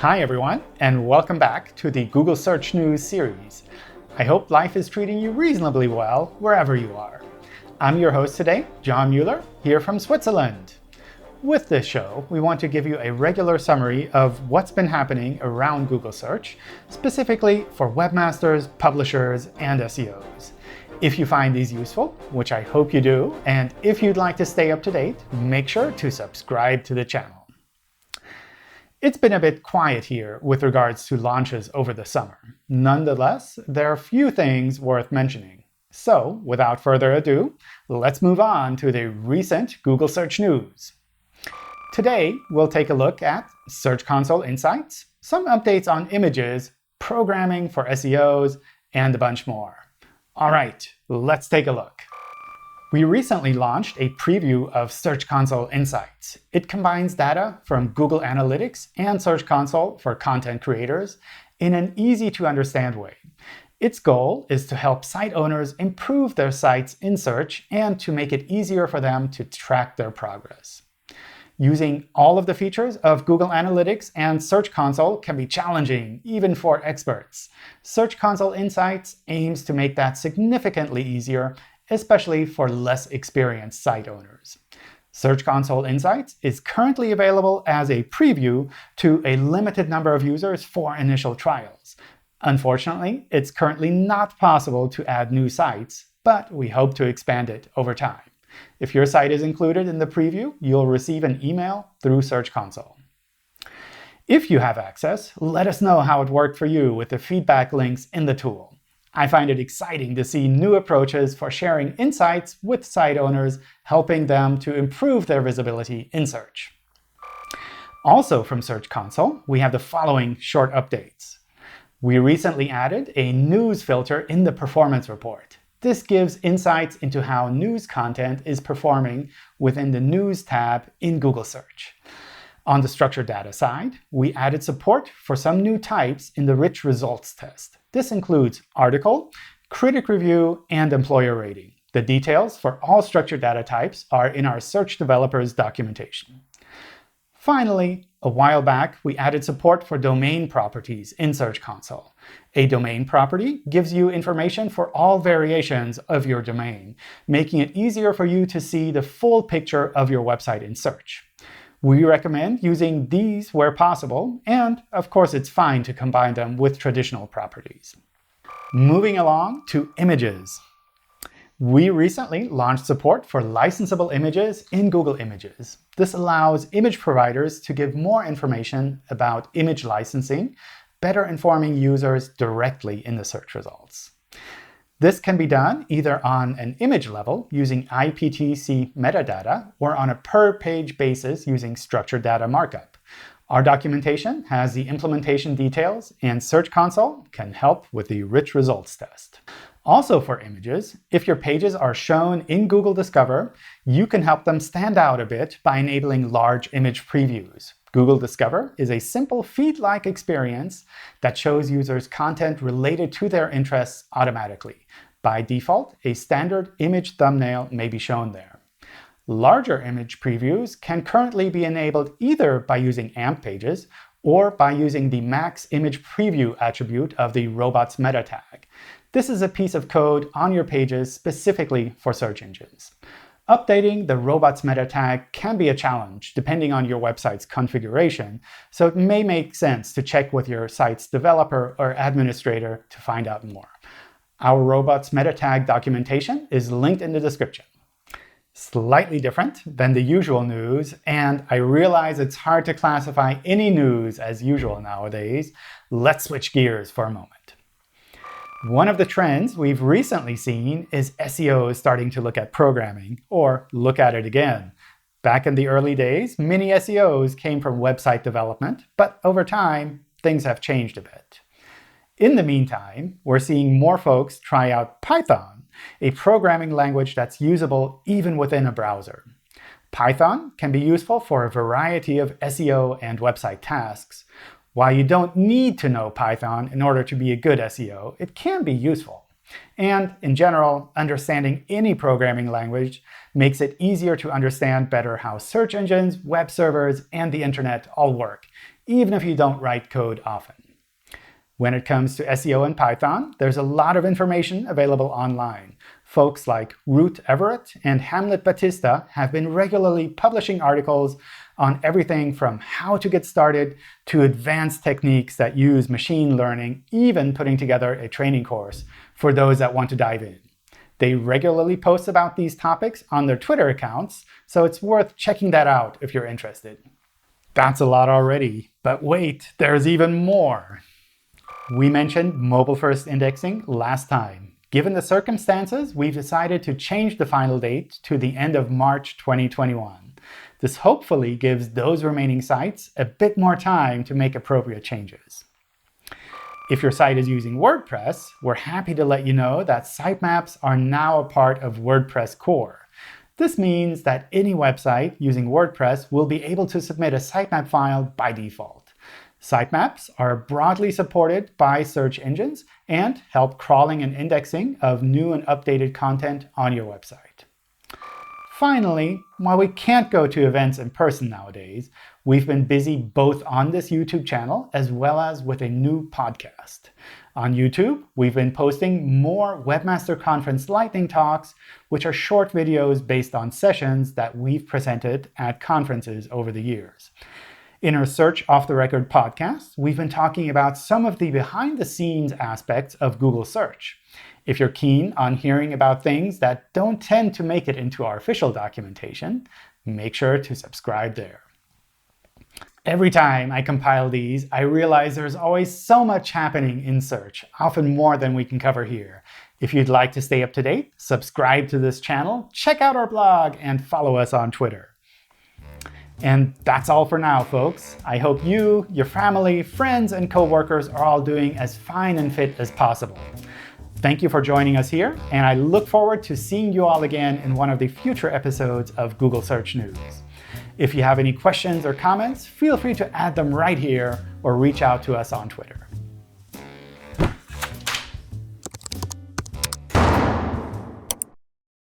Hi, everyone, and welcome back to the Google Search News series. I hope life is treating you reasonably well wherever you are. I'm your host today, John Mueller, here from Switzerland. With this show, we want to give you a regular summary of what's been happening around Google Search, specifically for webmasters, publishers, and SEOs. If you find these useful, which I hope you do, and if you'd like to stay up to date, make sure to subscribe to the channel. It's been a bit quiet here with regards to launches over the summer. Nonetheless, there are a few things worth mentioning. So, without further ado, let's move on to the recent Google Search News. Today, we'll take a look at Search Console Insights, some updates on images, programming for SEOs, and a bunch more. All right, let's take a look. We recently launched a preview of Search Console Insights. It combines data from Google Analytics and Search Console for content creators in an easy-to-understand way. Its goal is to help site owners improve their sites in search and to make it easier for them to track their progress. Using all of the features of Google Analytics and Search Console can be challenging, even for experts. Search Console Insights aims to make that significantly easier, especially for less experienced site owners. Search Console Insights is currently available as a preview to a limited number of users for initial trials. Unfortunately, it's currently not possible to add new sites, but we hope to expand it over time. If your site is included in the preview, you'll receive an email through Search Console. If you have access, let us know how it worked for you with the feedback links in the tool. I find it exciting to see new approaches for sharing insights with site owners, helping them to improve their visibility in search. Also from Search Console, we have the following short updates. We recently added a news filter in the performance report. This gives insights into how news content is performing within the News tab in Google Search. On the structured data side, we added support for some new types in the rich results test. This includes article, critic review, and employer rating. The details for all structured data types are in our search developers documentation. Finally, a while back, we added support for domain properties in Search Console. A domain property gives you information for all variations of your domain, making it easier for you to see the full picture of your website in search. We recommend using these where possible, and of course it's fine to combine them with traditional properties. Moving along to images. We recently launched support for licensable images in Google Images. This allows image providers to give more information about image licensing, better informing users directly in the search results. This can be done either on an image level using IPTC metadata or on a per-page basis using structured data markup. Our documentation has the implementation details, and Search Console can help with the rich results test. Also for images, if your pages are shown in Google Discover, you can help them stand out a bit by enabling large image previews. Google Discover is a simple feed-like experience that shows users content related to their interests automatically. By default, a standard image thumbnail may be shown there. Larger image previews can currently be enabled either by using AMP pages or by using the max image preview attribute of the robots meta tag. This is a piece of code on your pages specifically for search engines. Updating the robots meta tag can be a challenge depending on your website's configuration, so it may make sense to check with your site's developer or administrator to find out more. Our robots meta tag documentation is linked in the description. Slightly different than the usual news, and I realize it's hard to classify any news as usual nowadays. Let's switch gears for a moment. One of the trends we've recently seen is SEOs starting to look at programming, or look at it again. Back in the early days, many SEOs came from website development, but over time, things have changed a bit. In the meantime, we're seeing more folks try out Python, a programming language that's usable even within a browser. Python can be useful for a variety of SEO and website tasks, while you don't need to know Python in order to be a good SEO, it can be useful. And in general, understanding any programming language makes it easier to understand better how search engines, web servers, and the internet all work, even if you don't write code often. When it comes to SEO and Python, there's a lot of information available online. Folks like Ruth Everett and Hamlet Batista have been regularly publishing articles on everything from how to get started to advanced techniques that use machine learning, even putting together a training course for those that want to dive in. They regularly post about these topics on their Twitter accounts, so it's worth checking that out if you're interested. That's a lot already, but wait, there's even more. We mentioned mobile-first indexing last time. Given the circumstances, we've decided to change the final date to the end of March 2021. This hopefully gives those remaining sites a bit more time to make appropriate changes. If your site is using WordPress, we're happy to let you know that sitemaps are now a part of WordPress core. This means that any website using WordPress will be able to submit a sitemap file by default. Sitemaps are broadly supported by search engines and help crawling and indexing of new and updated content on your website. Finally, while we can't go to events in person nowadays, we've been busy both on this YouTube channel as well as with a new podcast. On YouTube, we've been posting more Webmaster Conference Lightning Talks, which are short videos based on sessions that we've presented at conferences over the years. In our Search Off the Record podcast, we've been talking about some of the behind-the-scenes aspects of Google Search. If you're keen on hearing about things that don't tend to make it into our official documentation, make sure to subscribe there. Every time I compile these, I realize there's always so much happening in search, often more than we can cover here. If you'd like to stay up to date, subscribe to this channel, check out our blog, and follow us on Twitter. And that's all for now, folks. I hope you, your family, friends, and coworkers are all doing as fine and fit as possible. Thank you for joining us here, and I look forward to seeing you all again in one of the future episodes of Google Search News. If you have any questions or comments, feel free to add them right here or reach out to us on Twitter.